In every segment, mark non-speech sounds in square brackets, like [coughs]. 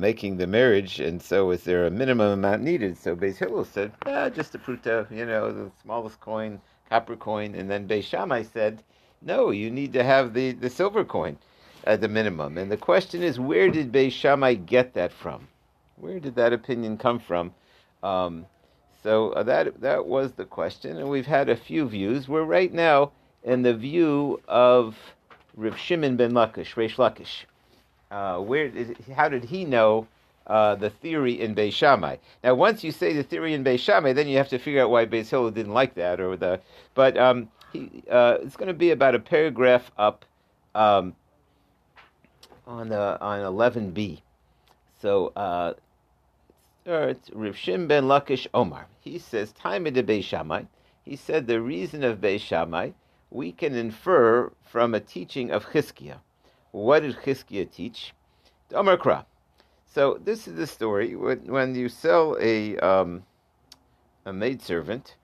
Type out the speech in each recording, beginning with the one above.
making the marriage, and so is there a minimum amount needed? So Beis Hillel said, ah, just a pruta, you know, the smallest coin, copper coin, and then Beis Shammai said, no, you need to have the, the silver coin at the minimum. And the question is, where did Beis Shammai get that from? Where did that opinion come from? Um, so uh, that that was the question, and we've had a few views. We're right now in the view of Rav Shimon ben Lakish, Reish Lakish. Uh, where how did he know uh, the theory in Beis Shammai? Now, once you say the theory in Beis Shammai, then you have to figure out why Beis Hillel didn't like that, or the. But um, he, uh, it's going to be about a paragraph up um, on on 11b. So uh, starts Rav ben Lakish Omar. He says, "Time of the Beis Shammai." He said the reason of Beis Shammai we can infer from a teaching of Chizkiah. What did Chizkiah teach? So this is the story when, you sell a um, a maidservant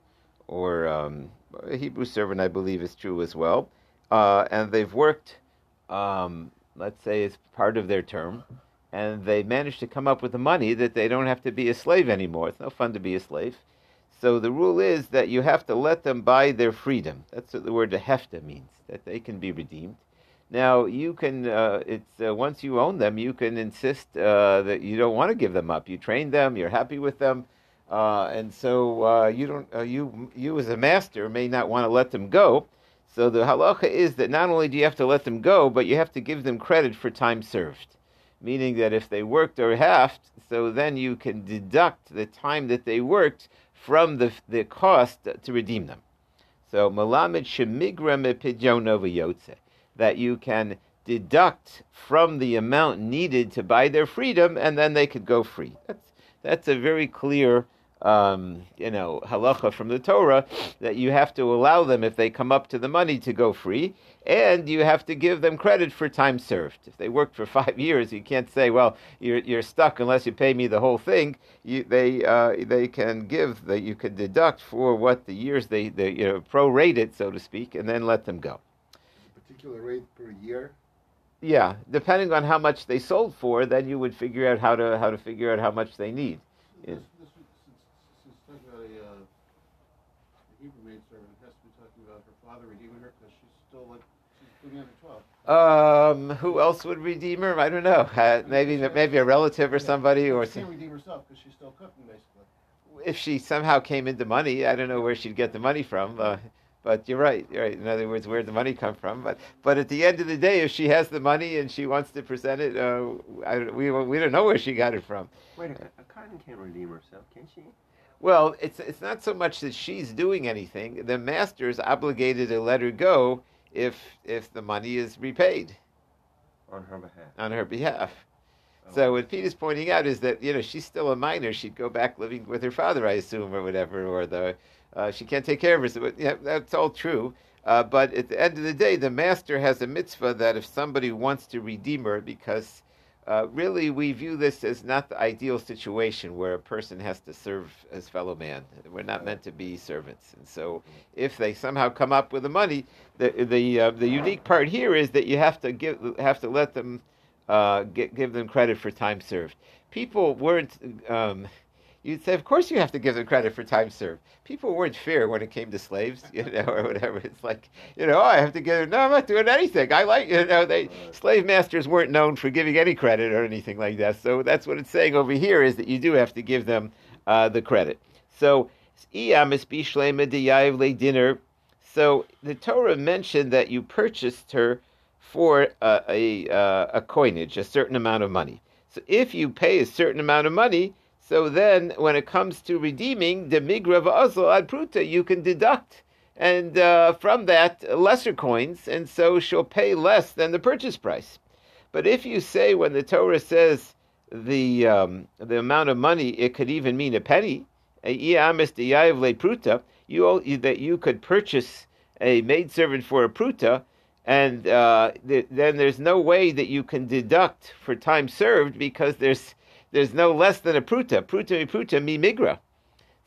or um, a Hebrew servant, I believe is true as well, uh, and they've worked, um, let's say, part of their term, and they manage to come up with the money that they don't have to be a slave anymore. It's no fun to be a slave. So the rule is that you have to let them buy their freedom. That's what the word hefta means, that they can be redeemed. Now you can, uh, it's uh, once you own them, you can insist uh, that you don't want to give them up. You train them, you're happy with them, uh, and so uh, you don't, uh, you you as a master may not want to let them go. So the halacha is that not only do you have to let them go, but you have to give them credit for time served meaning that if they worked or halved, so then you can deduct the time that they worked from the, the cost to redeem them. So malamed shemigra yotze, that you can deduct from the amount needed to buy their freedom, and then they could go free. That's that's a very clear um, you know, halacha from the Torah that you have to allow them if they come up to the money to go free, and you have to give them credit for time served. If they worked for [laughs] five years, you can't say, "Well, you're, you're stuck unless you pay me the whole thing." You, they uh, they can give that you can deduct for what the years they, they you know prorate it, so to speak, and then let them go. A particular rate per year. Yeah, depending on how much they sold for, then you would figure out how to how to figure out how much they need. This, this, since, since talking about a, uh, Hebrew maidservant, it has to be talking about her father redeeming her because she's still like she's doing under twelve. Um, who else would redeem her? I don't know. Uh, maybe maybe a relative or somebody, or she can't redeem herself because she's still cooking basically. if she somehow came into money, I don't know where she'd get the money from. Uh, but you're right. You're right. In other words, where'd the money come from? But but at the end of the day, if she has the money and she wants to present it, uh, I, we we don't know where she got it from. Wait, a, a cotton can't redeem herself, can she? Well, it's it's not so much that she's doing anything. The master is obligated to let her go if if the money is repaid On her behalf. on her behalf. So what Peter's pointing out is that you know she's still a minor. She'd go back living with her father, I assume, or whatever, or the uh, she can't take care of herself. But, yeah, that's all true. Uh, but at the end of the day, the master has a mitzvah that if somebody wants to redeem her, because uh, really we view this as not the ideal situation where a person has to serve his fellow man. We're not meant to be servants, and so if they somehow come up with the money, the the uh, the unique part here is that you have to give have to let them uh, gi- give them credit for time served. People weren't. Um, You'd say, of course, you have to give them credit for time served. People weren't fair when it came to slaves, [laughs] you know, or whatever. It's like, you know, oh, I have to give. them, No, I'm not doing anything. I like, you know, they slave masters weren't known for giving any credit or anything like that. So that's what it's saying over here is that you do have to give them uh, the credit. So, "Iyamis bishlema diyav le dinar. So the Torah mentioned that you purchased her for uh, a uh, a coinage, a certain amount of money. So if you pay a certain amount of money, so then, when it comes to redeeming the migra v'azal ad pruta, you can deduct and uh, from that lesser coins, and so she'll pay less than the purchase price. But if you say when the Torah says the um, the amount of money, it could even mean a penny, pruta, you that you could purchase a maidservant for a pruta, and uh, th- then there's no way that you can deduct for time served because there's there's no less than a pruta. Pruta mi pruta mi migra.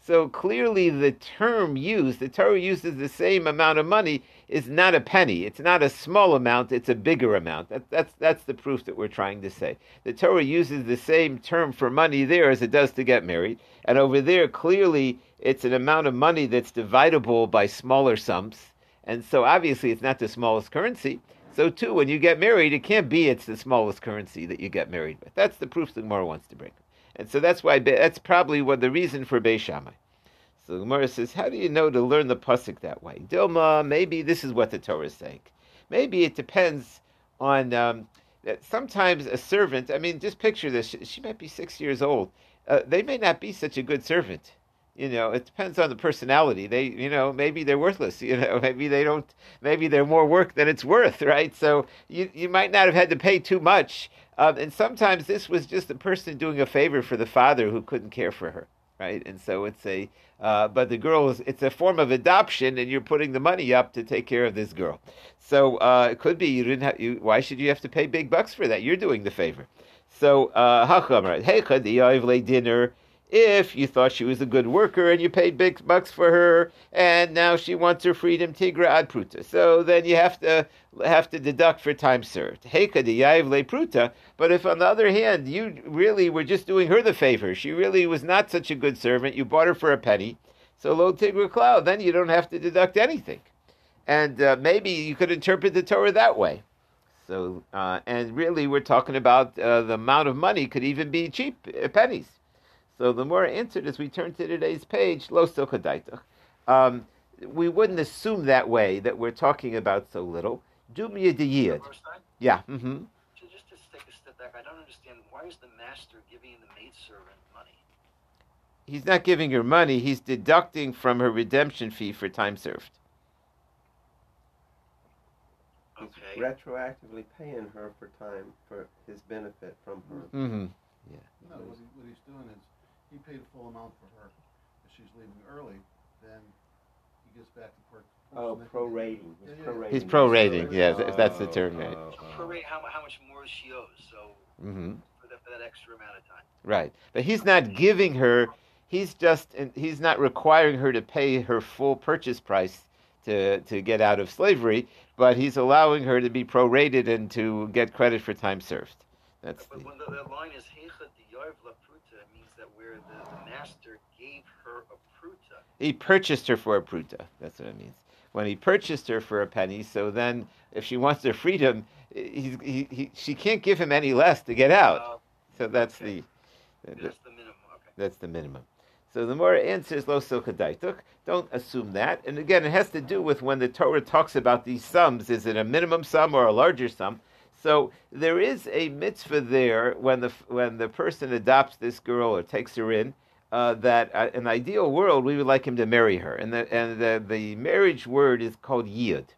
So clearly, the term used, the Torah uses the same amount of money, is not a penny. It's not a small amount, it's a bigger amount. That, that's, that's the proof that we're trying to say. The Torah uses the same term for money there as it does to get married. And over there, clearly, it's an amount of money that's dividable by smaller sums. And so obviously, it's not the smallest currency. So too, when you get married, it can't be it's the smallest currency that you get married with. That's the proof the Gemara wants to bring. And so that's why that's probably what the reason for Beis Shammai. So the Gemara says, how do you know to learn the pasuk that way? Dilma, maybe this is what the Torah is saying. Maybe it depends on um, that. Sometimes a servant. I mean, just picture this. She, she might be six years old. Uh, they may not be such a good servant. You know, it depends on the personality. They, you know, maybe they're worthless. [laughs] You know, maybe they don't. Maybe they're more work than it's worth, right? So you you might not have had to pay too much um, and sometimes this was just a person doing a favor for the father who couldn't care for her, right? And so it's a, uh, but the girl is, it's a form of adoption, and you're putting the money up to take care of this girl. So uh, it could be you didn't have, you, why should you have to pay big bucks for that? You're doing the favor. So, uh, right? Hey, dinar if you thought she was a good worker and you paid big bucks for her, and now she wants her freedom tigra ad pruta. So then you have to have to deduct for time served. Heka yayiv le pruta. But if on the other hand you really were just doing her the favor, she really was not such a good servant. You bought her for a penny, so lo tigra cloud. Then you don't have to deduct anything, and uh, maybe you could interpret the Torah that way. So uh, and really, we're talking about uh, the amount of money could even be cheap uh, pennies. So the more I answered as we turn to today's page, lo sochadaitach. Um, we wouldn't assume that way that we're talking about so little. Dumya de Yeah. Mm-hmm. Just to take a step back, I don't understand why is the master giving the maidservant money? He's not giving her money. He's deducting from her redemption fee for time served. Okay. retroactively paying her for time for his benefit from her. Mm-hmm. Yeah. No, what, he, what he's doing is he paid a full amount for her. If she's leaving early, then he gets back to part. Oh, prorating. He's Yeah, yeah. prorating. He's prorating, yeah, if that's the term, right? Oh, oh, oh. Prorate how, how much more she owes, so Mm-hmm. for that, for that extra amount of time. Right, but he's not giving her. He's just he's not requiring her to pay her full purchase price to to get out of slavery, but he's allowing her to be prorated and to get credit for time served. That's But the, when the, that line is Heicha Diyav La Pruta, that where the, master gave her a pruta. he purchased her for a pruta. That's what it means. When he purchased her for a penny, so then if she wants her freedom, he's, he, he, she can't give him any less to get out. Uh, So that's okay. the, the that's the minimum. Okay. That's the minimum. So the more answers lo silkadaituk. Don't assume that. And again, it has to do with when the Torah talks about these sums. Is it a minimum sum or a larger sum? So there is a mitzvah there when the when the person adopts this girl or takes her in. Uh, that uh, an ideal world we would like him to marry her, and the and the, the marriage word is called yid.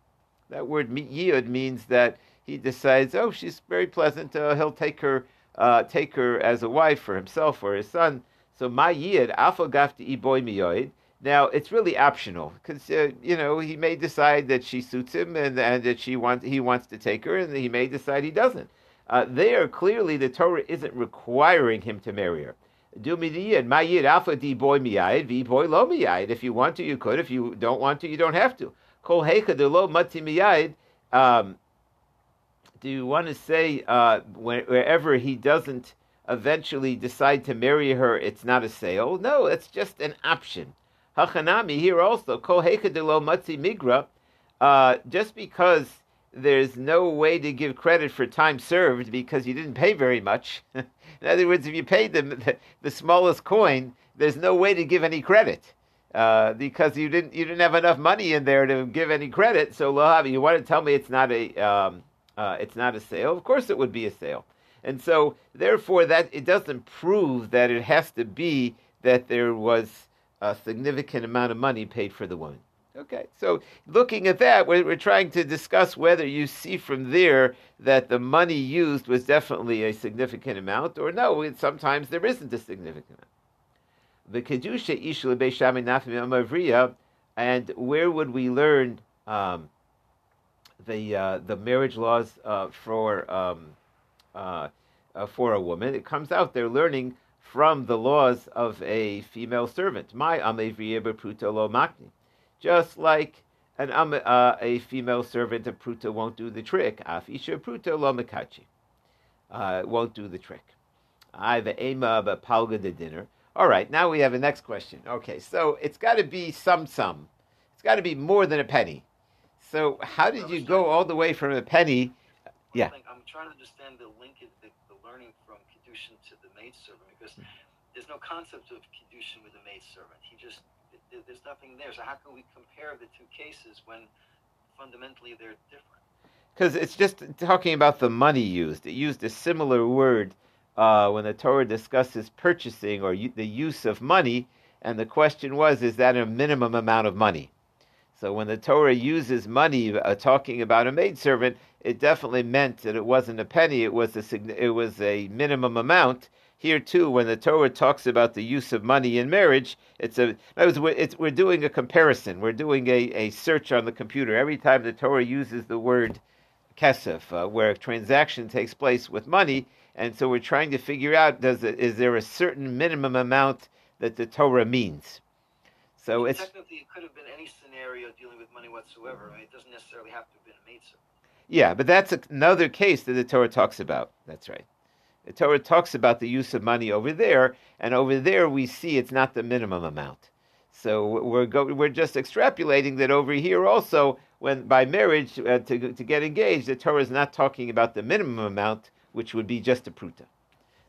That word yid means that he decides, oh, she's very pleasant. Uh, he'll take her uh, take her as a wife for himself or his son. So my yid afagafti iboy miyoid. Now it's really optional because uh, you know he may decide that she suits him and, and that she wants he wants to take her, and he may decide he doesn't. Uh, there clearly the Torah isn't requiring him to marry her. Do midiyid my yid alpha di boy miyid vi boy lo miyid. If you want to, you could. If you don't want to, you don't have to. Kol hecha de lo mati miyid. Um, do you want to say uh, where- wherever he doesn't eventually decide to marry her, it's not a sale? No, it's just an option. Hachanami here also, kol hecha de lo matzi migra, uh, just because there's no way to give credit for time served because you didn't pay very much. [laughs] In other words, if you paid the, the, the smallest coin, there's no way to give any credit. Uh, because you didn't you didn't have enough money in there to give any credit. So Lohavi, you want to tell me it's not a um, uh, it's not a sale? Of course, it would be a sale. And so, therefore, that it doesn't prove that it has to be that there was a significant amount of money paid for the woman. Okay, so looking at that, we're, we're trying to discuss whether you see from there that the money used was definitely a significant amount, or no, sometimes there isn't a significant amount. The kedusha ish lebei shami nafim amavriya, and where would we learn um, the uh, the marriage laws uh, for um, uh, uh, for a woman? It comes out they're learning from the laws of a female servant. My amevriya pruta lo makni. Just like an uh, a female servant of pruta won't do the trick. Af isha pruta lo mekachi. Uh, won't do the trick. I have a ema of palga de dinar. All right, now we have a next question. Okay, so it's got to be some sum. It's got to be more than a penny. So how did you go all the way from a penny? Yeah. I'm trying to understand the linkage, the, the learning from kedushin to the maidservant, because there's no concept of kedushin with the maidservant. He just there's nothing there. So how can we compare the two cases when fundamentally they're different? Because it's just talking about the money used. It used a similar word uh, when the Torah discusses purchasing or u- the use of money, and the question was, is that a minimum amount of money? So when the Torah uses money, uh, talking about a maidservant, it definitely meant that it wasn't a penny; it was a it was a minimum amount. Here too, when the Torah talks about the use of money in marriage, it's a it's, we're doing a comparison. We're doing a, a search on the computer every time the Torah uses the word kesef, uh, where a transaction takes place with money and so we're trying to figure out: does it, is there a certain minimum amount that the Torah means? So it's technically it could have been any scenario dealing with money whatsoever. I mean, it doesn't necessarily have to have been a maidservant. Yeah, but that's another case that the Torah talks about. That's right. The Torah talks about the use of money over there, and over there we see it's not the minimum amount. So we're go, we're just extrapolating that over here also, when by marriage uh, to to get engaged, the Torah is not talking about the minimum amount, which would be just a pruta.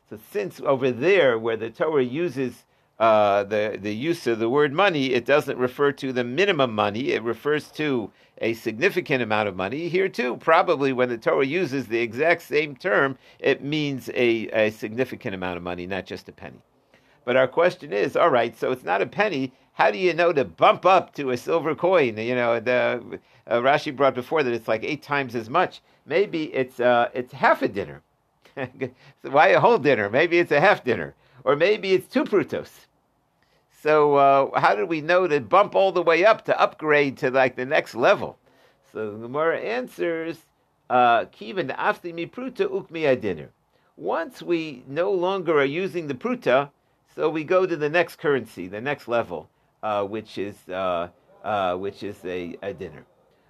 So since over there, where the Torah uses uh, the the use of the word money, it doesn't refer to the minimum money; it refers to a significant amount of money. Here too, probably when the Torah uses the exact same term, it means a, a significant amount of money, not just a penny. But our question is, all right, so it's not a penny. How do you know to bump up to a silver coin? You know, the uh, Rashi brought before that it's like eight times as much. Maybe it's uh, it's half a dinar. so [laughs] why a whole dinar? Maybe it's a half dinar, or maybe it's two prutos. So uh, how do we know to bump all the way up to upgrade to like the next level? So the Gemara answers, uh, "Kivan after mi pruta ukmi dinar." Once we no longer are using the pruta, so we go to the next currency, the next level, uh, which is uh, uh, which is a, a dinar.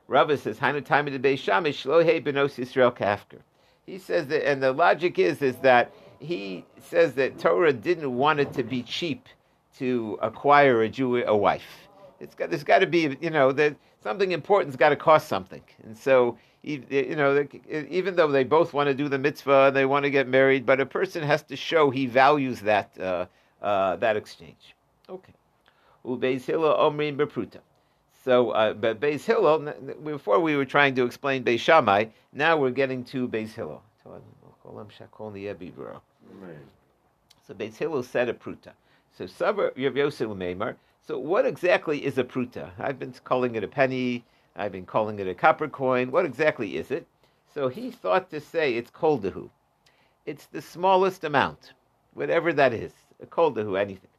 Rava says, "Hanu time of the Beis benos Yisrael kafker." He says that, and the logic is is that he says that Torah didn't want it to be cheap to acquire a Jew a wife. It's got there's got to be you know that something important's got to cost something, and so you know even though they both want to do the mitzvah and they want to get married, but a person has to show he values that uh, uh, that exchange. Okay. Ubeis Hillel Omrim Bepruta. So, uh, but Beis Hillel, before we were trying to explain Beis Shammai, now we're getting to Beis Hillel. So Beis Hillel said a pruta. So Savar Rav Yosef Meimar. So what exactly is a pruta? I've been calling it a penny. I've been calling it a copper coin. What exactly is it? So he thought to say it's koldahu. It's the smallest amount, whatever that is. A koldahu, anything.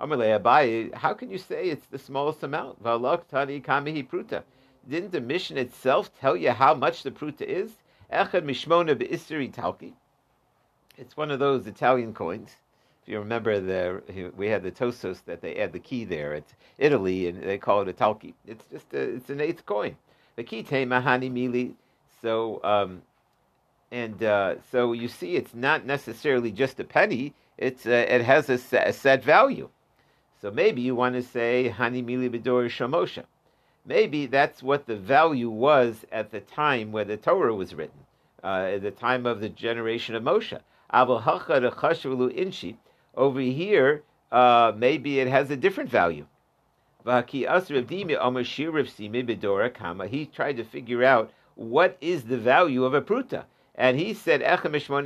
Amalei Abaye, how can you say it's the smallest amount? Valak tani kamihi pruta. Didn't the Mishnah itself tell you how much the pruta is? Echad mishmona talki. It's one of those Italian coins. You remember, the we had the Tosfos that they add the key there. It's Italy, and they call it a talki. It's just a, it's an eighth coin. The kite mahani mili. So um, and uh, so you see, it's not necessarily just a penny. It's uh, it has a, a set value. So maybe you want to say Hani Mili Bidor Shomosha. Maybe that's what the value was at the time where the Torah was written, uh, at the time of the generation of Moshe. Over here, uh, maybe it has a different value. He tried to figure out what is the value of a pruta. And he said,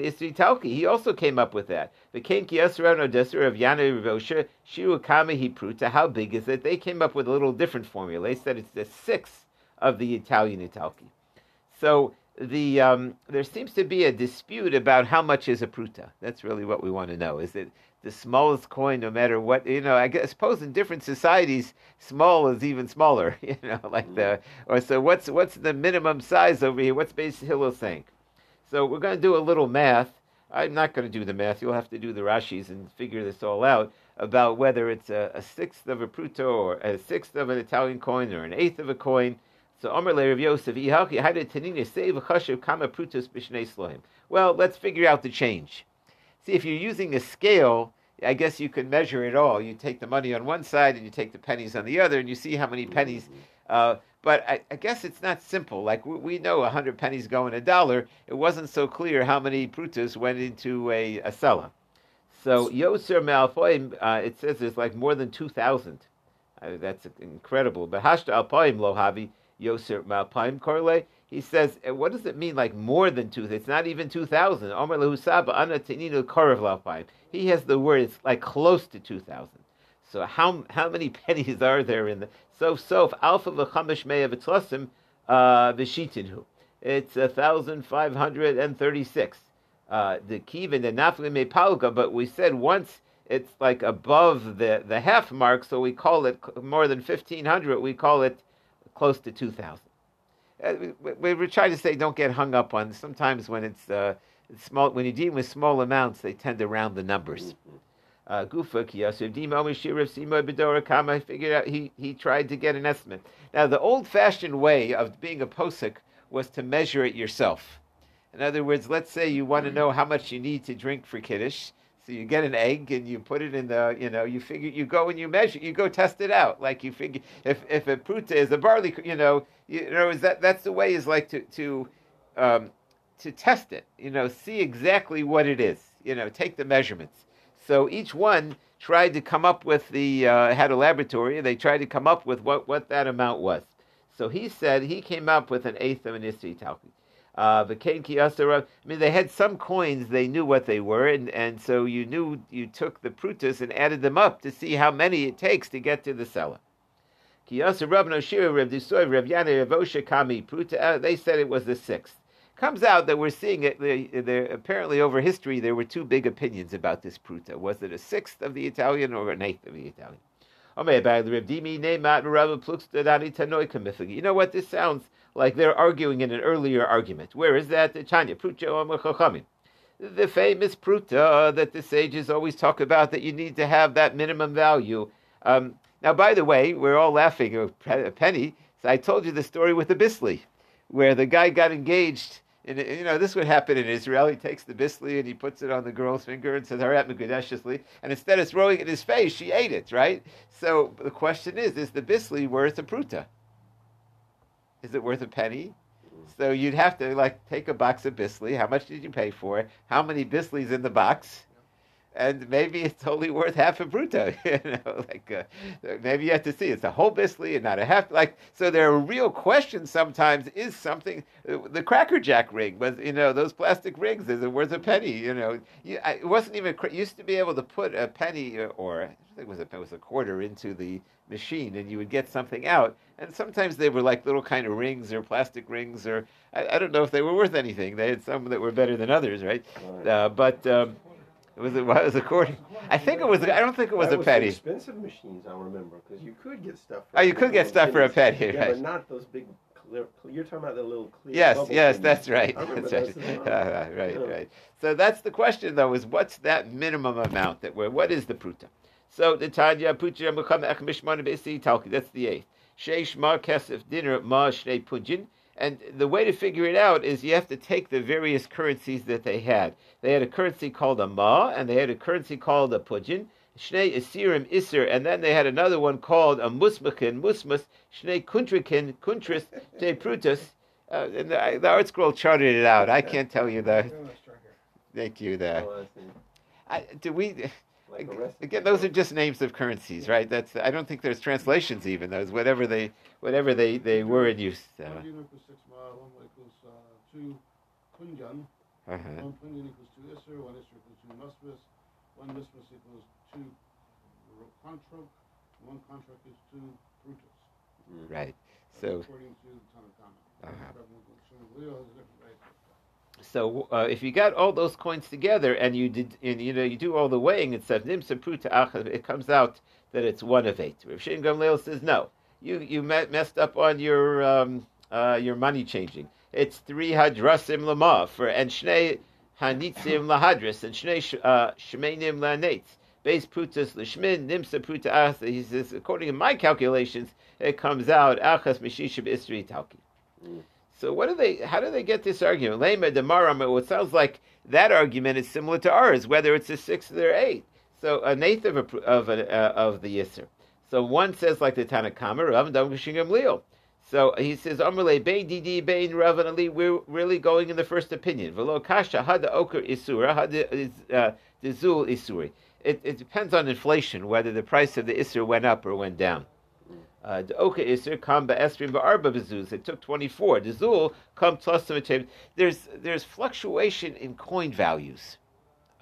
Isri Talki. He also came up with that. The of. How big is it? They came up with a little different formula. They said it's the sixth of the Italian Italki. So the um, there seems to be a dispute about how much is a pruta. That's really what we want to know. Is it the smallest coin, no matter what you know? I, guess, I suppose in different societies, small is even smaller. [laughs] You know, like the or so. What's what's the minimum size over here? What's Beis Hillel saying? So we're going to do a little math. I'm not going to do the math. You'll have to do the Rashis and figure this all out about whether it's a, a sixth of a pruto or a sixth of an Italian coin or an eighth of a coin. So Omer Rav Yosef, kama prutos b'shnei Well, let's figure out the change. See, if you're using a scale, I guess you could measure it all. You take the money on one side and you take the pennies on the other, and you see how many pennies. Uh, but I, I, guess it's not simple. Like we, we know, hundred pennies go in a dollar. It wasn't so clear how many prutas went into a, a sela. So Yoser Malfoim, uh, it says there's like more than two thousand. Uh, that's incredible. But Hashta Alpoim Lohavi Yoser Malpoim Korle. He says, uh, what does it mean? Like more than two? It's not even two thousand. Omer Lehusaba Ana Teninu. He has the word. It's like close to two thousand. So how how many [laughs] pennies are there in the Sof Sof Alpha v'chamish mea v'tlasim uh, v'shitinu. It's a thousand five hundred and thirty-six. Uh, the kivin the nafli me palga, but we said once it's like above the the half mark, so we call it more than fifteen hundred. We call it close to two thousand. Uh, we, we try to say don't get hung up on. Sometimes when it's uh, small, when you're dealing with small amounts, they tend to round the numbers. Mm-hmm. Uh, Gufa Kama figured out he, he tried to get an estimate. Now the old fashioned way of being a posik was to measure it yourself. In other words, let's say you want to know how much you need to drink for kiddush. So you get an egg and you put it in the, you know, you figure, you go and you measure, you go test it out. Like you figure, if if a pruta is a barley, you know, you know, is that that's the way is like to to um, to test it. You know, see exactly what it is. You know, take the measurements. So each one tried to come up with the uh, had a laboratory. They tried to come up with what, what that amount was. So he said he came up with an eighth of an Isri Talki. Uh, I mean, they had some coins. They knew what they were, and, and so you knew you took the prutas and added them up to see how many it takes to get to the sela. Uh, they said it was the sixth. Comes out that we're seeing it. There, apparently, over history, there were two big opinions about this pruta. Was it a sixth of the Italian or an eighth of the Italian? You know what? This sounds like they're arguing in an earlier argument. Where is that? The Tanya Pruta The famous Pruta that the sages always talk about that you need to have that minimum value. Um, now, by the way, we're all laughing. A penny. So I told you the story with the Bissli, where the guy got engaged and, you know, this would happen in Israel. He takes the Bissli and he puts it on the girl's finger and says, Harat Mekudeshesli. And instead of throwing it in his face, she ate it, right? So the question is, is the Bissli worth a pruta? Is it worth a penny? So you'd have to like take a box of Bissli. How much did you pay for it? How many Bisslis in the box? And maybe it's only worth half a bruto. [laughs] You know, like uh, maybe you have to see it's a whole Bissli and not a half. Like so, there are real questions. Sometimes is something uh, the Cracker Jack ring was you know those plastic rings is it worth a penny? You know, you, I, it wasn't even used to be able to put a penny uh, or I think it was a, it was a quarter into the machine and you would get something out. And sometimes they were like little kind of rings or plastic rings or I, I don't know if they were worth anything. They had some that were better than others, right? Uh, but um, it was [laughs] it was according. I think it was. I don't think it was that a was penny. Expensive machines, I remember, because you could get stuff. oh, you could get stuff for a penny, yeah, right? but not those big. Clear, you're talking about the little clear. Yes, yes, that's right. That's right. Uh, [laughs] right, yeah. right. So that's the question, though: is what's that minimum amount that we're? What is the pruta? So the Tanya putra mukam That's the eighth. Sheish ma kesef dinar ma shnei punjin. And the way to figure it out is you have to take the various currencies that they had. They had a currency called a ma, and they had a currency called a pujin. Shnei Isirim Isir, and then they had another one called a Musmakin, Musmus, Shnei Kuntrikin, Kuntris, Te Prutus. Uh, and the, the ArtScroll charted it out. I can't tell you that. Thank you there. Oh, I, do we? Like again, those are just names of currencies, right? That's I don't think there's translations even. Those whatever they whatever they, they were in use. Uh, one equals uh, two kunjan. Uh-huh. One kunjan equals two isser. One isser equals two musbis. One musbis equals two contract. One contract is two brutus. Right. So. According to Tanakh. Uh-huh. So uh, if you got all those coins together and you did, and, you know, you do all the weighing, it says it comes out that it's one of eight. Rav Shin Gamliel says no, you you messed up on your um, uh, your money changing. It's three hadrasim lama for and shnei hanitzim [coughs] lahadris and shnei uh, shmeinim lanetz. Base prutas lishmin nimsa pruta asa. He says, according to my calculations, it comes out achas mishishib isri talki. So what do they? How do they get this argument? Lema demaram. It sounds like that argument is similar to ours, whether it's a sixth or eight. So an eighth of a, of a, uh, of the yisr. So one says like the Tanna Kamma, Rav Dam Leo. So he says, Amrle Bein Didi Bein Rav and Ali, we're really going in the first opinion. Velo Kasha Hada Oker Isura uh, Dizul Isuri. It, it depends on inflation whether the price of the Isur went up or went down. Uh, the Oka Isur come Esrim Ba'arba Bezuz. It took 24. The Zul come plus There's there's fluctuation in coin values.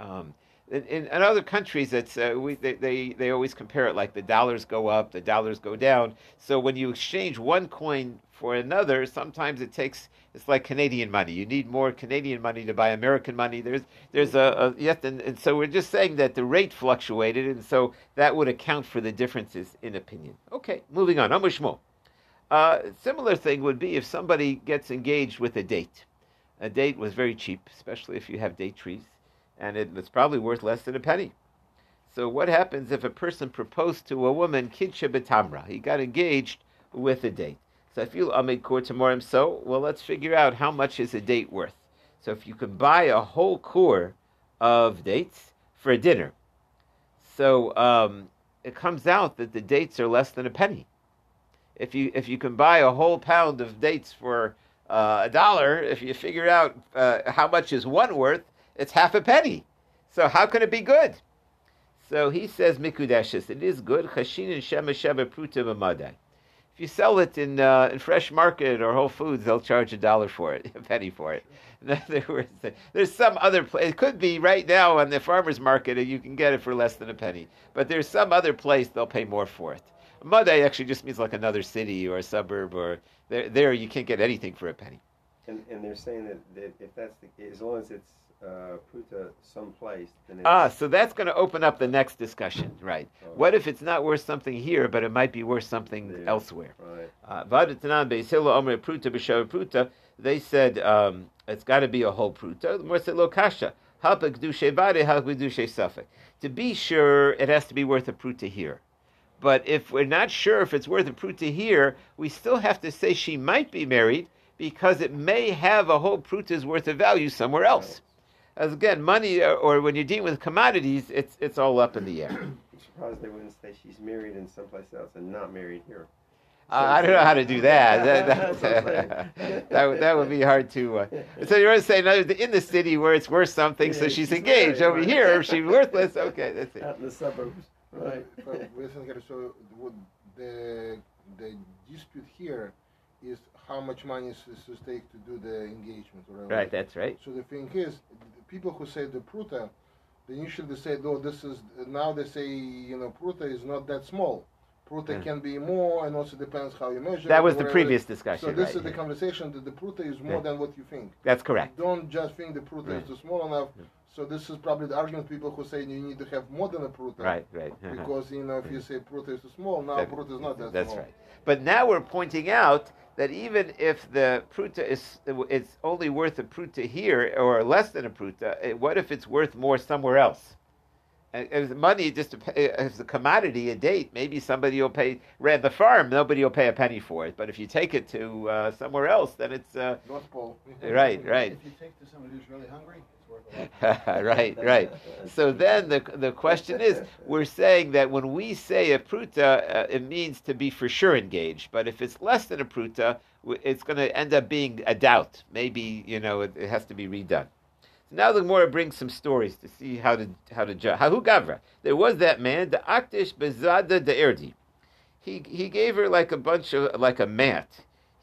Um, in, in, in, other countries, it's uh, we, they, they, they always compare it like the dollars go up, the dollars go down. So when you exchange one coin for another, sometimes it takes it's like Canadian money. You need more Canadian money to buy American money. There's there's a, a yes, and, and so we're just saying that the rate fluctuated, and so that would account for the differences in opinion. Okay, moving on. Amushmo. Uh, similar thing would be if somebody gets engaged with a date. A date was very cheap, especially if you have date trees and it, it's probably worth less than a penny. So what happens if a person proposed to a woman betamra? He got engaged with a date. So if you amid kur tomorrow, so well, let's figure out how much is a date worth. So if you can buy a whole kor of dates for a dinar, so um, it comes out that the dates are less than a penny. If you if you can buy a whole pound of dates for uh, a dollar, if you figure out uh, how much is one worth, it's half a penny. So how can it be good? So he says mikudeshes. It is good. Chashin and shema sheva pruta If you sell it in uh, in fresh market or Whole Foods, they'll charge a dollar for it, [laughs] a penny for it. [laughs] there's some other place. It could be right now on the farmers market, and you can get it for less than a penny. But there's some other place they'll pay more for it. Madai actually just means like another city or a suburb, or there, there you can't get anything for a penny. And, and they're saying that, that if that's the, as long as it's uh, Pruta someplace. ah, so that's going to open up the next discussion, right? Oh. What if it's not worth something here, but it might be worth something there. elsewhere? Right. Uh, they said um, it's got to be a whole Pruta. To be sure, it has to be worth a Pruta here. But if we're not sure if it's worth a Pruta here, we still have to say she might be married because it may have a whole Pruta's worth of value somewhere else. As again, money or, uh, or when you're dealing with commodities, it's it's all up in the air. [clears throat] I'm surprised they wouldn't say she's married in someplace else and not married here. Uh, I don't know how to do that. [laughs] that, that, [laughs] that, would, that would be hard to. Uh, so you're saying in the city where it's worth something, yeah, so she's, she's engaged. Married, Over right. here, she's worthless. [laughs] Okay, that's it. Out in the suburbs, right? so the the dispute here is how much money is to take to do the engagement. Right, that's right. So the thing is, people who say the pruta, they usually say, "Oh, this is." Now they say, you know, pruta is not that small. Pruta yeah. can be more, and also depends how you measure. That was the previous discussion. So this right, is the conversation that the pruta is more yeah. than what you think. That's correct. Don't just think the pruta right. is too small enough. So this is probably the argument people who say you need to have more than a pruta. Right, right. Uh-huh. [laughs] Because you know if you say pruta is too small, now that, pruta is not that that's small. That's right. But now we're pointing out that even if the pruta is it's only worth a pruta here or less than a pruta, eh, what if it's worth more somewhere else? As money just as a commodity, a date, maybe somebody will pay. Ran the farm, nobody will pay a penny for it. But if you take it to uh, somewhere else, then it's uh, North Pole. right, right. If you take it to somebody who's really hungry, [laughs] right, right. So then the the question is, we're saying that when we say a pruta, uh, it means to be for sure engaged. But if it's less than a pruta, it's going to end up being a doubt. Maybe you know it, it has to be redone. So now the Gemara brings some stories to see how to how to judge. Hahu gavra. There was that man, the aktish bezada de erdi. He he gave her like a bunch of like a mat.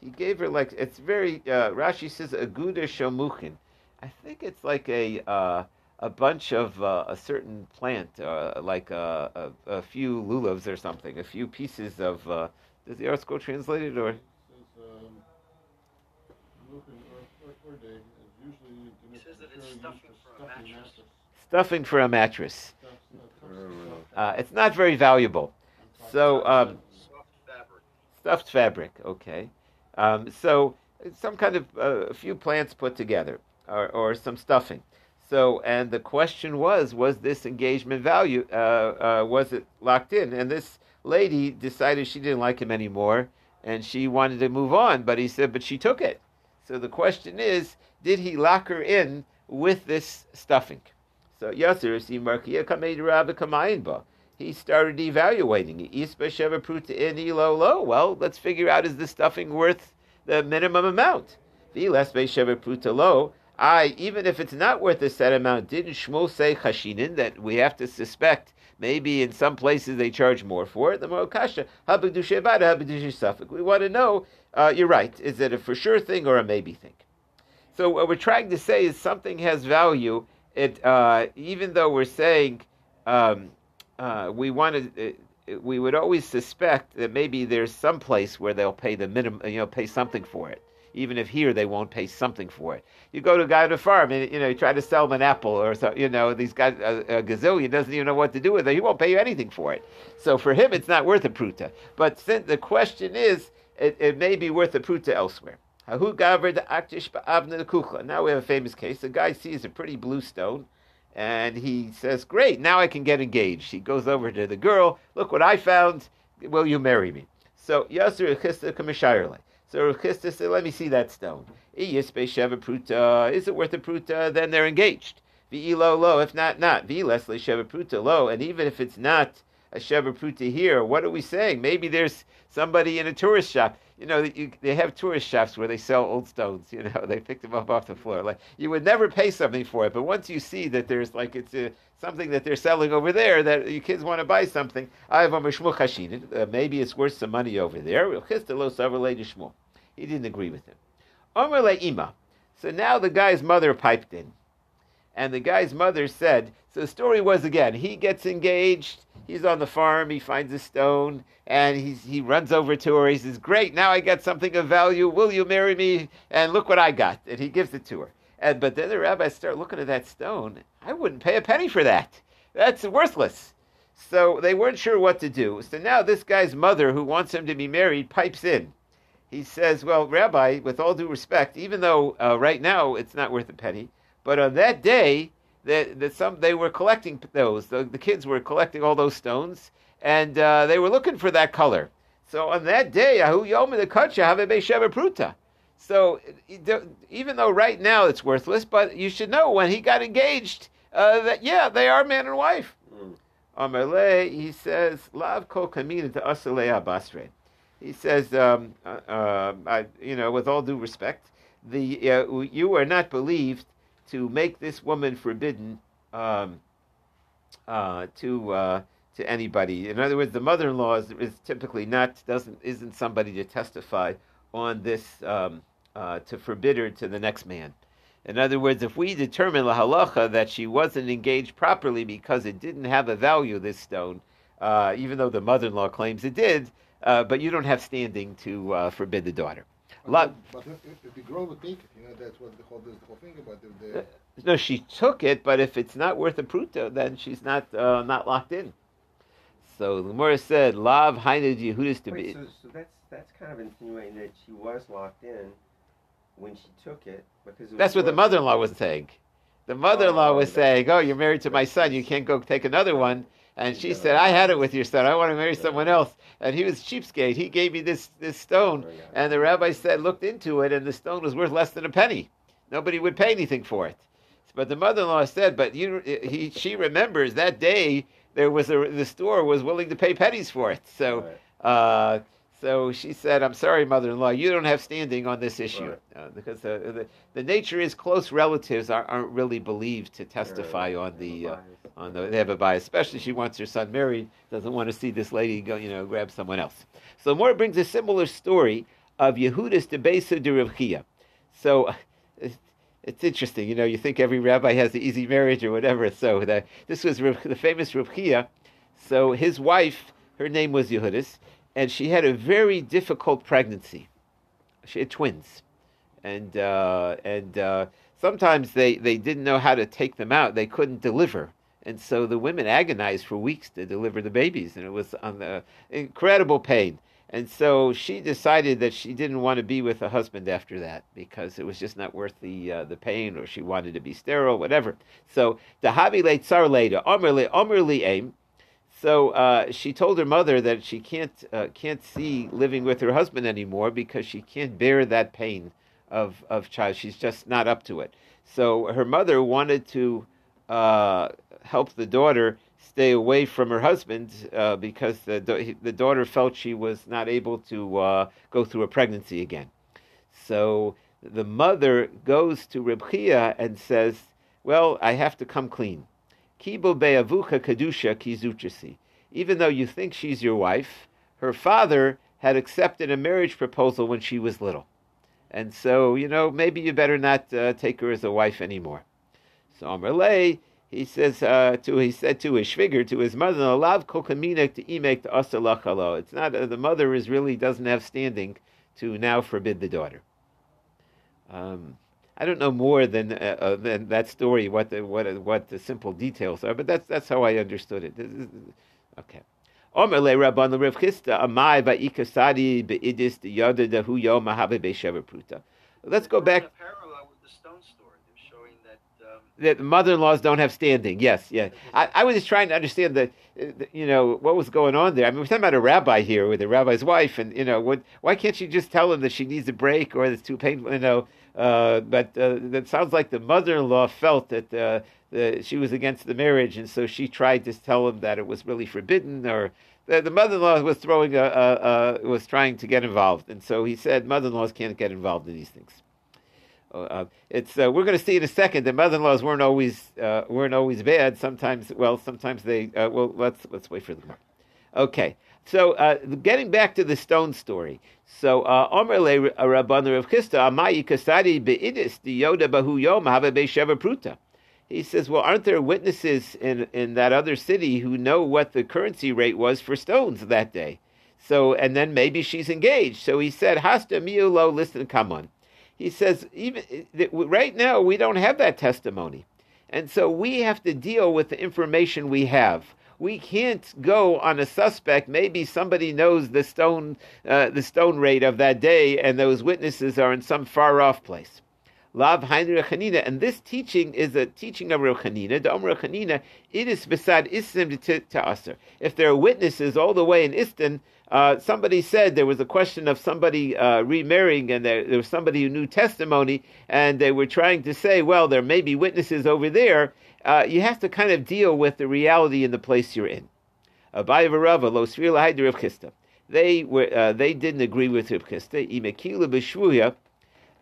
He gave her like it's very. Uh, Rashi says aguda shomuchin I think it's like a uh, a bunch of uh, a certain plant, uh, like a, a, a, few lulavs or something, a few pieces of. Uh, does the article translate it or? Uh looking uh usually for a mattress. Stuffing for a mattress. Uh, it's not very valuable. So um, stuffed fabric. Okay. Um, so some kind of uh, a few plants put together or, or some stuffing. So, and the question was, was this engagement value, uh, uh, was it locked in? And this lady decided she didn't like him anymore, and she wanted to move on. But he said, but she took it. So the question is, did he lock her in with this stuffing? So Yasser he started evaluating it. Well, let's figure out is the stuffing worth the minimum amount? I, even if it's not worth a set amount, didn't Shmuel say chashinin that we have to suspect maybe in some places they charge more for it? The more kasha We want to know. Uh, you're right. Is it a for sure thing or a maybe thing? So what we're trying to say is something has value. It uh, even though we're saying um, uh, we want to. Uh, we would always suspect that maybe there's some place where they'll pay the minimum, you know, pay something for it even if here they won't pay something for it. You go to a guy on a farm and you know you try to sell him an apple or so, you know these guys a, a gazillion doesn't even know what to do with it. He won't pay you anything for it. So for him, it's not worth a pruta. But since the question is, it, it may be worth a pruta elsewhere. Now we have a famous case. The guy sees a pretty blue stone. And he says, Great, now I can get engaged. He goes over to the girl, Look what I found. Will you marry me? So, Yasser so Rav said, let me see that stone. Uh, is it worth a pruta? Uh, then they're engaged. V'ilo lo, if not, not. V'lesle sheva pruta lo. And even if it's not a sheva pruta here, what are we saying? Maybe there's somebody in a tourist shop. You know, you, they have tourist shops where they sell old stones. You know, [laughs] they pick them up off the floor. Like you would never pay something for it, but once you see that there's like it's a, something that they're selling over there that your kids want to buy something, I have a uh, maybe it's worth some money over there. He didn't agree with him. So now the guy's mother piped in. And the guy's mother said, so the story was again, he gets engaged, he's on the farm, he finds a stone, and he's, he runs over to her. He says, Great, now I got something of value. Will you marry me? And look what I got. And he gives it to her. And, but then the rabbis start looking at that stone. I wouldn't pay a penny for that. That's worthless. So they weren't sure what to do. So now this guy's mother, who wants him to be married, pipes in he says, Well, Rabbi, with all due respect, even though uh, right now it's not worth a penny, but on that day, that, that some they were collecting those. The, the, kids were collecting all those stones, and uh, they were looking for that color. So on that day, Ahu Yom the Kacha have a Pruta. So even though right now it's worthless, but you should know when he got engaged uh, that yeah, they are man and wife. Mm. Amalei, he says, Lav kol kamin to asalei abasre he says, um, uh, uh, I, you know, with all due respect, the uh, you are not believed to make this woman forbidden um, uh, to uh, to anybody. In other words, the mother-in-law is, is, typically not doesn't isn't somebody to testify on this um, uh, to forbid her to the next man. In other words, if we determine la halacha that she wasn't engaged properly because it didn't have a value, this stone, even though the mother-in-law claims it did, uh, but you don't have standing to uh, forbid the daughter. But, but if, if, the girl would take it, you know, that's what the whole, the whole thing about the, uh, no, she took it, but if it's not worth a pruta, then she's not uh, not locked in. So the Gemara said, "Lav hainu Yehudis to be." So, so that's that's kind of insinuating that she was locked in when she took it because it that's what the mother-in-law was saying. The mother-in-law oh, was saying, "Oh, you're married to my son. You can't go take another one." And she said, I had it with your son. I want to marry someone else. And he was cheapskate. He gave me this, this stone. And the rabbi said, looked into it, and the stone was worth less than a penny. Nobody would pay anything for it. But the mother-in-law said, but you, he, she remembers that day there was a, the store was willing to pay pennies for it. So, uh, so she said, "I'm sorry, mother-in-law, you don't have standing on this issue right. uh, because the, the, the nature is close relatives are, not really believed to testify on the uh, on the they have a bias. Especially she wants her son married, doesn't want to see this lady go, you know, grab someone else. So Moore brings a similar story of Yehudis de Besa de Rav So. It's interesting, you know. You think every rabbi has the easy marriage or whatever. So the, this was the famous Rav So his wife, her name was Yehudis, and she had a very difficult pregnancy. She had twins, and uh, and uh, sometimes they, they didn't know how to take them out. They couldn't deliver, and so the women agonized for weeks to deliver the babies, and it was on the incredible pain. And so she decided that she didn't want to be with a husband after that because it was just not worth the uh, the pain, or she wanted to be sterile, whatever. So the havi tsar later, omerli aim. So uh, she told her mother that she can't uh, can't see living with her husband anymore because she can't bear that pain of of child. She's just not up to it. So her mother wanted to uh, help the daughter stay away from her husband uh, because the, the daughter felt she was not able to uh, go through a pregnancy again. So the mother goes to Reb Chiya and says, "Well, I have to come clean. Kibo be'avucha kadusha kizuchasi. Even though you think she's your wife, her father had accepted a marriage proposal when she was little, and so you know maybe you better not uh, take her as a wife anymore." So Amrlay he says uh, to he said to his shviger to his mother, "Lav kokaminek to imek to asalachalo." It's not uh, the mother is really doesn't have standing to now forbid the daughter. Um, I don't know more than uh, uh than that story. What the what what the simple details are, but that's that's how I understood it. Okay. Omerle Rabban Rav Chisda Amai Vaikasadi Beidis Yada Dahu Yom Mahabe Pruta. Let's go back that mother-in-laws don't have standing. Yes, yeah. I, I was just trying to understand the, the, you know, what was going on there. I mean, we're talking about a rabbi here with a rabbi's wife, and you know, what, why can't she just tell him that she needs a break or it's too painful? You know, uh, but uh, that sounds like the mother-in-law felt that uh, the, she was against the marriage, and so she tried to tell him that it was really forbidden, or the, the mother-in-law was throwing a, a, a was trying to get involved, and so he said mother-in-laws can't get involved in these things. Uh, uh, it's uh, we're going to see in a second that mother-in-laws weren't always uh, weren't always bad. Sometimes, well, sometimes they. Uh, well, let's let's wait for the. Okay, so uh, getting back to the stone story. So Omer le Rabban Rav Chisda Amayi Kasadi beidis the Yoda Bahu Yom Sheva Pruta. He says, well, aren't there witnesses in in that other city who know what the currency rate was for stones that day? So, and then maybe she's engaged. So he said, Hasta miulo, listen, come on he says, even right now, we don't have that testimony. And so we have to deal with the information we have. We can't go on a suspect. Maybe somebody knows the stone, uh, the stone rate of that day, and those witnesses are in some far off place. Lav Hanina, and this teaching is a teaching of Rechanina. The Omer Rechanina, it is beside Istim to Aser. If there are witnesses all the way in Istin, uh, somebody said there was a question of somebody uh, remarrying, and there, there, was somebody who knew testimony, and they were trying to say, well, there may be witnesses over there. Uh, you have to kind of deal with the reality in the place you're in. They were uh, they didn't agree with Rav Chisda.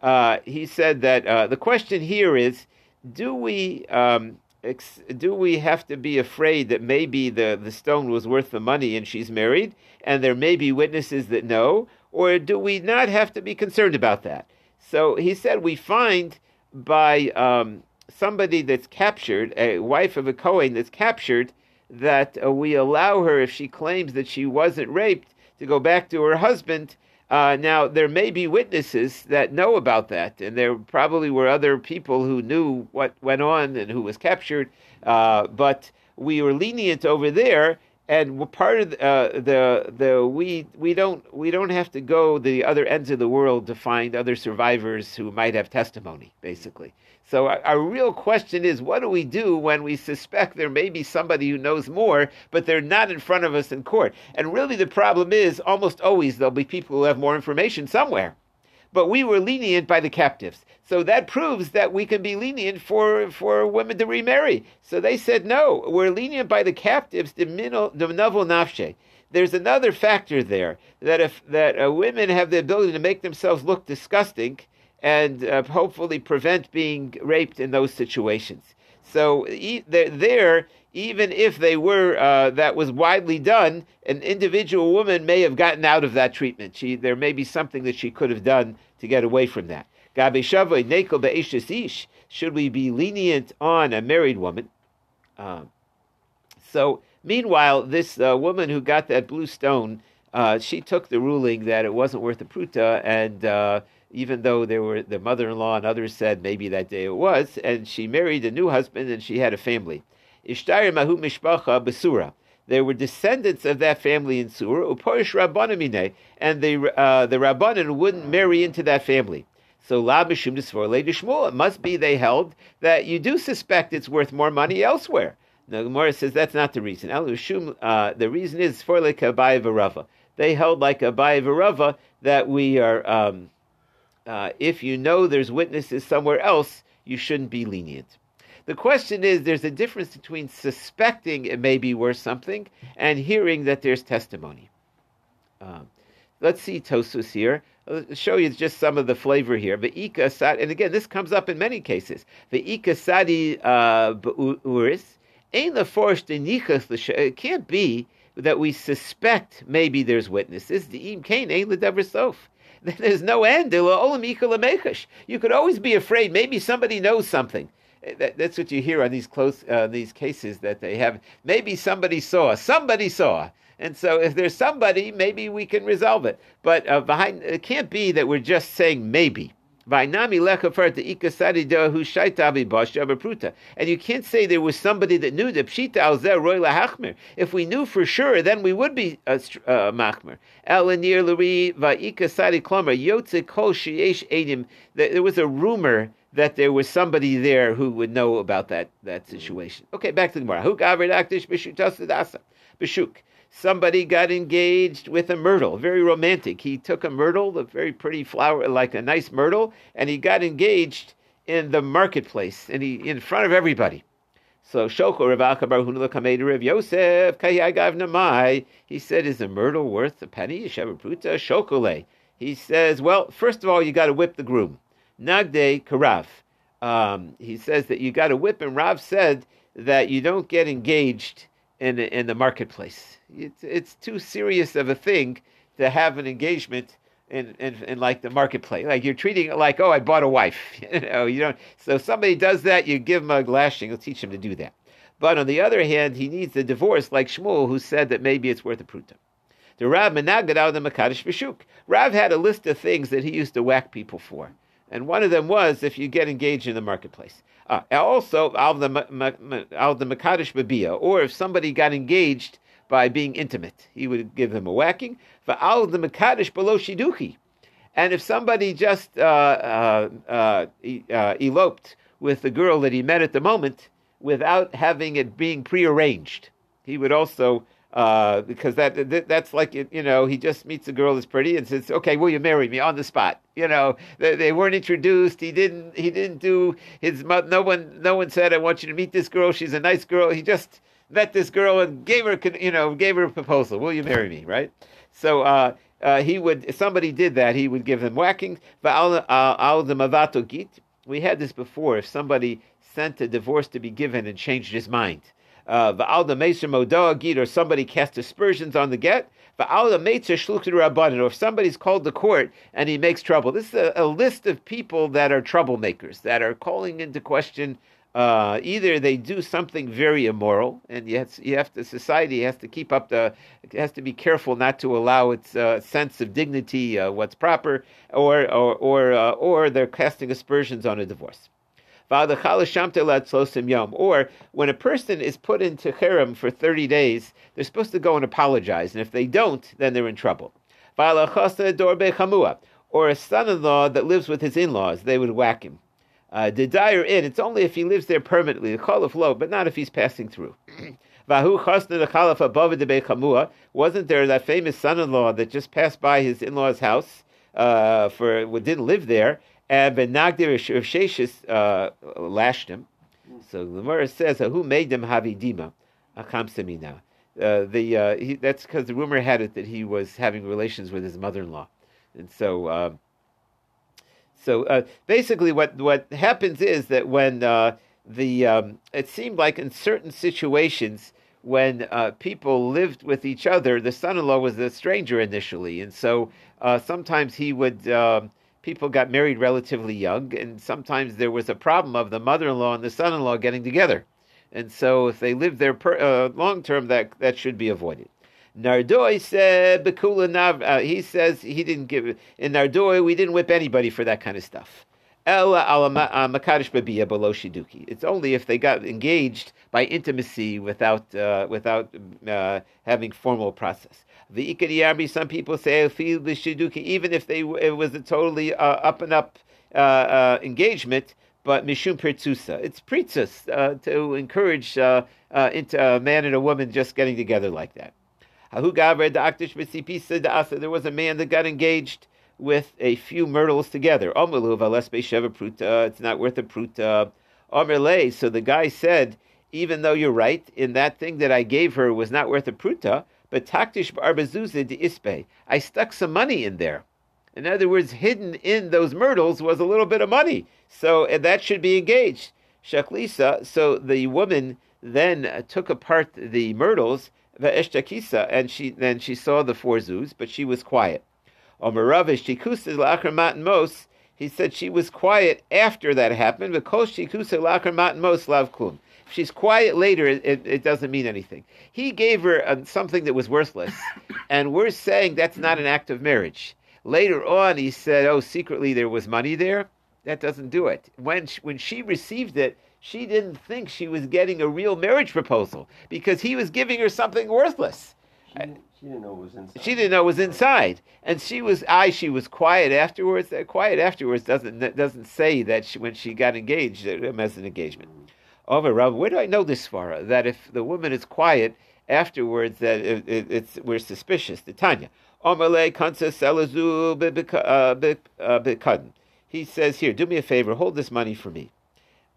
Uh, he said that uh, the question here is, do we um, ex- do we have to be afraid that maybe the, the stone was worth the money and she's married, and there may be witnesses that know, or do we not have to be concerned about that? So he said we find by um, somebody that's captured, a wife of a Kohen that's captured, that uh, we allow her, if she claims that she wasn't raped, to go back to her husband uh, now, there may be witnesses that know about that, and there probably were other people who knew what went on and who was captured, uh, but we were lenient over there. And part of the, uh, the the we we don't we don't have to go the other ends of the world to find other survivors who might have testimony, basically. So our, real question is, what do we do when we suspect there may be somebody who knows more, but they're not in front of us in court? And really, the problem is almost always there'll be people who have more information somewhere. But we were lenient by the captives. So that proves that we can be lenient for, for women to remarry. So they said, no, we're lenient by the captives, the novel nafshe. There's another factor there that if that uh, women have the ability to make themselves look disgusting, and uh, hopefully prevent being raped in those situations. So e- there, even if they were uh, that was widely done, an individual woman may have gotten out of that treatment. She there may be something that she could have done to get away from that. Should we be lenient on a married woman? Um, so, meanwhile, this uh, woman who got that blue stone, uh, she took the ruling that it wasn't worth the pruta, and uh, even though there were the mother-in-law and others said maybe that day it was, and she married a new husband and she had a family. Ishtar mahu mishpacha besura. There were descendants of that family in Sur, uporish rabbanamine, and the uh, the rabbanan wouldn't marry into that family. So la mishum It must be they held that you do suspect it's worth more money elsewhere. Now Gemara says that's not the reason. Uh, the reason is for like Abaye Varava. They held like Abaye Varava that we are. Um, uh, if you know there's witnesses somewhere else, you shouldn't be lenient. The question is there's a difference between suspecting it may be worth something and hearing that there's testimony. Um, let's see Tosfos here. I'll show you just some of the flavor here. Ve'ika sad, and again, this comes up in many cases. Ve'ika sadi uh, uris, ain't the forced It can't be that we suspect maybe there's witnesses. The im kain ain't the sof. [laughs] There's no end. You could always be afraid. Maybe somebody knows something. Eh, that, that's what you hear on these close uh, these cases that they have. Maybe somebody saw. Somebody saw. And so, if there's somebody, maybe we can resolve it. But uh, behind it can't be that we're just saying maybe. And you can't say there was somebody that knew the pshita al roy lahachmer. If we knew for sure, then we would be a uh, uh, machmer. Elanir luri va'ika sadi klomer yotze kol sheyesh edim. There was a rumor that there was somebody there who would know about that, that situation. Mm. Okay, back to the Gemara. Who gavrid akdish b'shuk somebody got engaged with a myrtle, very romantic. He took a myrtle, a very pretty flower, like a nice myrtle, and he got engaged in the marketplace, and he in front of everybody. So Shoko Rav Rav Yosef Namai. He said, "Is a myrtle worth a penny?" Shavapruta Shokole. He says, "Well, first of all, you got to whip the groom. Nagde Karav." Um, he says that you got a whip, and Rav said that you don't get engaged in in the marketplace. It's it's too serious of a thing to have an engagement in, in, in like the marketplace. Like you're treating it like, oh, I bought a wife. [laughs] you know, you don't. So somebody does that, you give him a lashing. You'll teach him to do that. But on the other hand, he needs a divorce, like Shmuel, who said that maybe it's worth a pruta. The Rav Menagad out of the Makadish B'shuk. Rav had a list of things that he used to whack people for. And one of them was if you get engaged in the marketplace. Uh, also, al the Makadish Babia, or if somebody got engaged by being intimate, he would give them a whacking. For al the Makadish below Shiduchi. And if somebody just uh, uh, uh, uh, eloped with the girl that he met at the moment without having it being prearranged, he would also uh, because that, that, that's like you know he just meets a girl that's pretty and says okay will you marry me? On the spot you know? They, they weren't introduced. He didn't he didn't do his no one no one said I want you to meet this girl. She's a nice girl. He just met this girl and gave her you know gave her a proposal. Will you marry me? Right? So uh, uh, he would if somebody did that he would give them whacking but uh, we had this before. If somebody sent a divorce to be given and changed his mind Va'alda Meser Modoa Git, or somebody cast aspersions on the get. Va'alda Meitzer Shluchid Rabbanan, or if somebody's called the court and he makes trouble. This is a, a list of people that are troublemakers, that are calling into question uh, either they do something very immoral, and have, you have to, society has to keep up the, has to be careful not to allow its uh, sense of dignity, uh, what's proper, or or or, uh, or they're casting aspersions on a divorce. Or when a person is put into cherem for 30 days, they're supposed to go and apologize. And if they don't, then they're in trouble. Or a son in law that lives with his in laws, they would whack him. Uh, the dire in, it's only if he lives there permanently, the chalif low, but not if he's passing through. [clears throat] Wasn't there that famous son in law that just passed by his in law's house uh, for didn't live there, and Benagdir Rav Sheshis uh, lashed him. So the Gemara says, "Who made them havidima?" Achamsemina. Uh, the uh, he, that's because the rumor had it that he was having relations with his mother-in-law, and so uh, so basically what what happens is that when uh, the um, it seemed like in certain situations when uh, people lived with each other, the son-in-law was a stranger initially, and so uh, sometimes he would um, people got married relatively young, and sometimes there was a problem of the mother-in-law and the son-in-law getting together. And so, if they lived there per, uh, long term, that that should be avoided. Nardoi said Bekula Nav. Uh, he says he didn't give in Nardoi. We didn't whip anybody for that kind of stuff. It's only if they got engaged by intimacy without uh, without uh, having formal process. The ikadiyami, some people say even if they it was a totally uh, up and up uh, uh, engagement, but mishum pertzusa. It's pritzus uh, to encourage uh, uh, into a man and a woman just getting together like that. There was a man that got engaged with a few myrtles together. It's not worth a pruta. So the guy said, even though you're right, in that thing that I gave her was not worth a pruta, but taktish barbazuzah de ispe. I stuck some money in there. In other words, hidden in those myrtles was a little bit of money. So that should be engaged. Shaklisa, so the woman then took apart the myrtles, ve'eshtakisa, and she then she saw the four zoos, but she was quiet. Omaravish shikusa lachar mos. He said she was quiet after that happened. Because shikusa lachar mos lav klum. If she's quiet later, it, it, it, doesn't mean anything. He gave her uh, something that was worthless, [laughs] and we're saying that's not an act of marriage. Later on, he said, "Oh, secretly there was money there." That doesn't do it. When she, when she received it, she didn't think she was getting a real marriage proposal because he was giving her something worthless. She didn't, she didn't know it was inside. She didn't know it was inside, and she was. I. She was quiet afterwards. That quiet afterwards doesn't doesn't say that she, when she got engaged as an engagement. Oh, Over Rav, where do I know this far? That if the woman is quiet afterwards, that it, it, it's we're suspicious. The Tanya. Selazu uh, uh, bikadin. He says, "Here, do me a favor. Hold this money for me."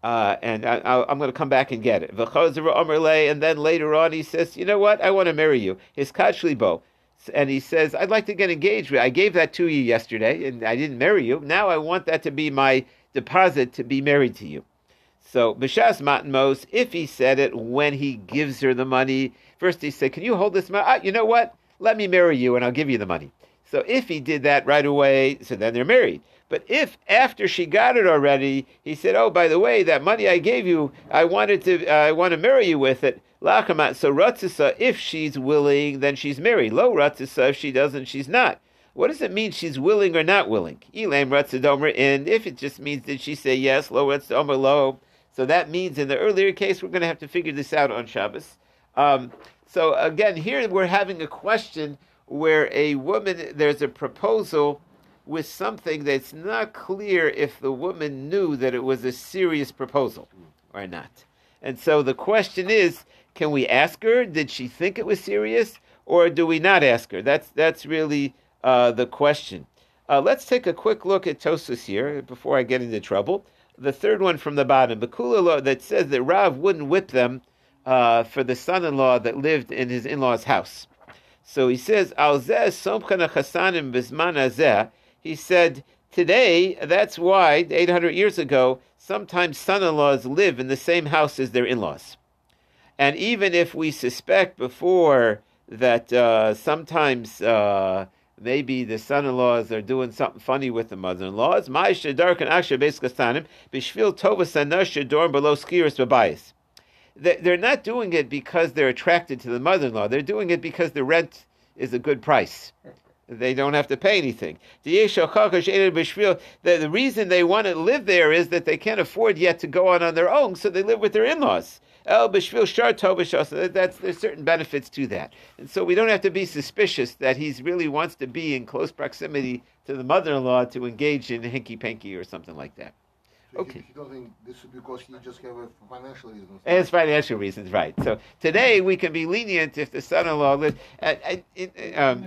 Uh, and I, am going to come back and get it. And then later on, he says, "You know what? I want to marry you." His kachlibo, and he says, "I'd like to get engaged. I gave that to you yesterday, and I didn't marry you. Now I want that to be my deposit to be married to you." So b'shas matmos, if he said it when he gives her the money, first he said, "Can you hold this money?" Ah, you know what? Let me marry you, and I'll give you the money. So if he did that right away, so then they're married. But if after she got it already, he said, "Oh, by the way, that money I gave you, I wanted to, uh, I want to marry you with it." Lachamat. So ratzisa, if she's willing, then she's married. Lo ratzisa, if she doesn't, she's not. What does it mean she's willing or not willing? Elam ratzidomer, and if it just means did she say yes, lo ratzidomer lo. So that means in the earlier case, we're going to have to figure this out on Shabbos. Um, so again, here we're having a question where a woman, there's a proposal with something that's not clear if the woman knew that it was a serious proposal or not. And so the question is, can we ask her? Did she think it was serious, or do we not ask her? That's that's really uh, the question. Uh, let's take a quick look at Tosfos here before I get into trouble. The third one from the bottom, Bakula law, that says that Rav wouldn't whip them uh, for the son-in-law that lived in his in-law's house. So he says, Al somchana chasanim bisman he said, Today, that's why, 800 years ago, sometimes son in laws live in the same house as their in laws. And even if we suspect before that uh, sometimes uh, maybe the son in laws are doing something funny with the mother in laws, they're not doing it because they're attracted to the mother in law, they're doing it because the rent is a good price. They don't have to pay anything. The, the reason they want to live there is that they can't afford yet to go on on their own, so they live with their in-laws. That's there's certain benefits to that, and so we don't have to be suspicious that he really wants to be in close proximity to the mother-in-law to engage in hinky panky or something like that. Okay. You don't think this is because you just have a financial reasons? It's financial reasons, right? So today we can be lenient if the son-in-law lives. Uh, um,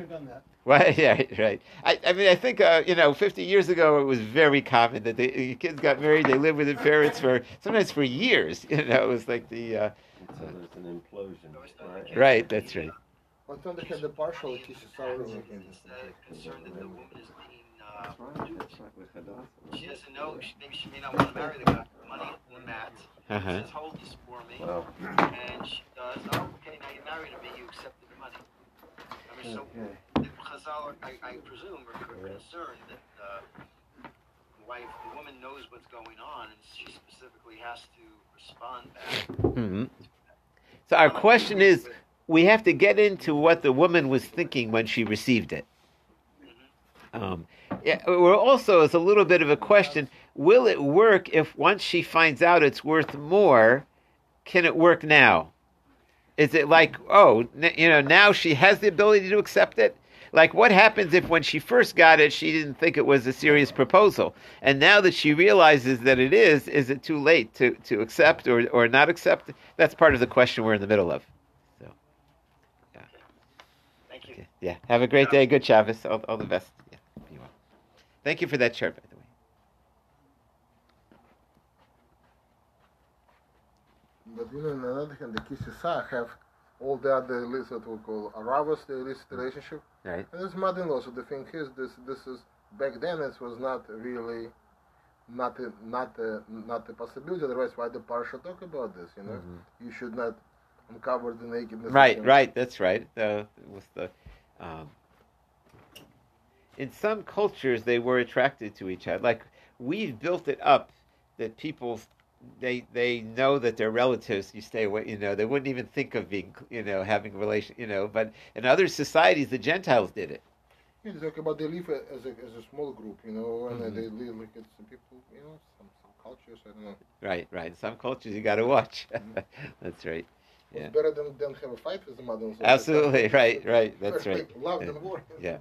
Right, [laughs] yeah, right. I, I mean, I think uh, you know, 50 years ago, it was very common that the, the kids got married. They lived with their parents for sometimes for years. [laughs] You know, it was like the. Uh, so there's an implosion. Right, right that's right. But then they had the partial concerned that the woman is being. Uh, she doesn't know. She, maybe she may not want to marry the guy. Money in the mat. Uh-huh. She says, "Hold this for me," oh. and she does. Oh, okay. Now you're married to me. You accepted the money. I mean, okay. so Chazal, I, I presume, are concerned that uh, the wife, the woman knows what's going on, and she specifically has to respond back. Mm-hmm. So our question is, we have to get into what the woman was thinking when she received it. Mm-hmm. Um, yeah, we're also, it's a little bit of a question. will it work if once she finds out it's worth more, can it work now? Is it like, oh, you know, now she has the ability to accept it? Like, what happens if when she first got it, she didn't think it was a serious proposal? And now that she realizes that it is, is it too late to, to accept or, or not accept? That's part of the question we're in the middle of. So, yeah. Thank you. Okay. Yeah. Have a great day. Good Shabbos. All, all the best. Thank you for that chart, by the way. But you know, on the other hand, the Kisisa have all the other lists that we call Aravas, the illicit relationship. Right. And it's mother-in-law. So the thing is, this this is back then it was not really not a, not a, not a possibility. Otherwise, why the parsha talk about this? You know, mm-hmm. you should not uncover the nakedness. Right, right. That's right. Uh, with the um, in some cultures they were attracted to each other. Like we've built it up that people they they know that they're relatives. You stay away. You know, they wouldn't even think of being, you know, having relation. You know, but in other societies, the Gentiles did it. Yeah, talk about they live as a as a small group. You know, and mm-hmm. they live like it's some people. You know, some, some cultures. I don't know. Right, right. Some cultures, you got to watch. Mm-hmm. [laughs] That's right. Yeah. It's better than, than have a fight with the mother. Absolutely, right, right. That's right. Love yeah. than war. Yeah.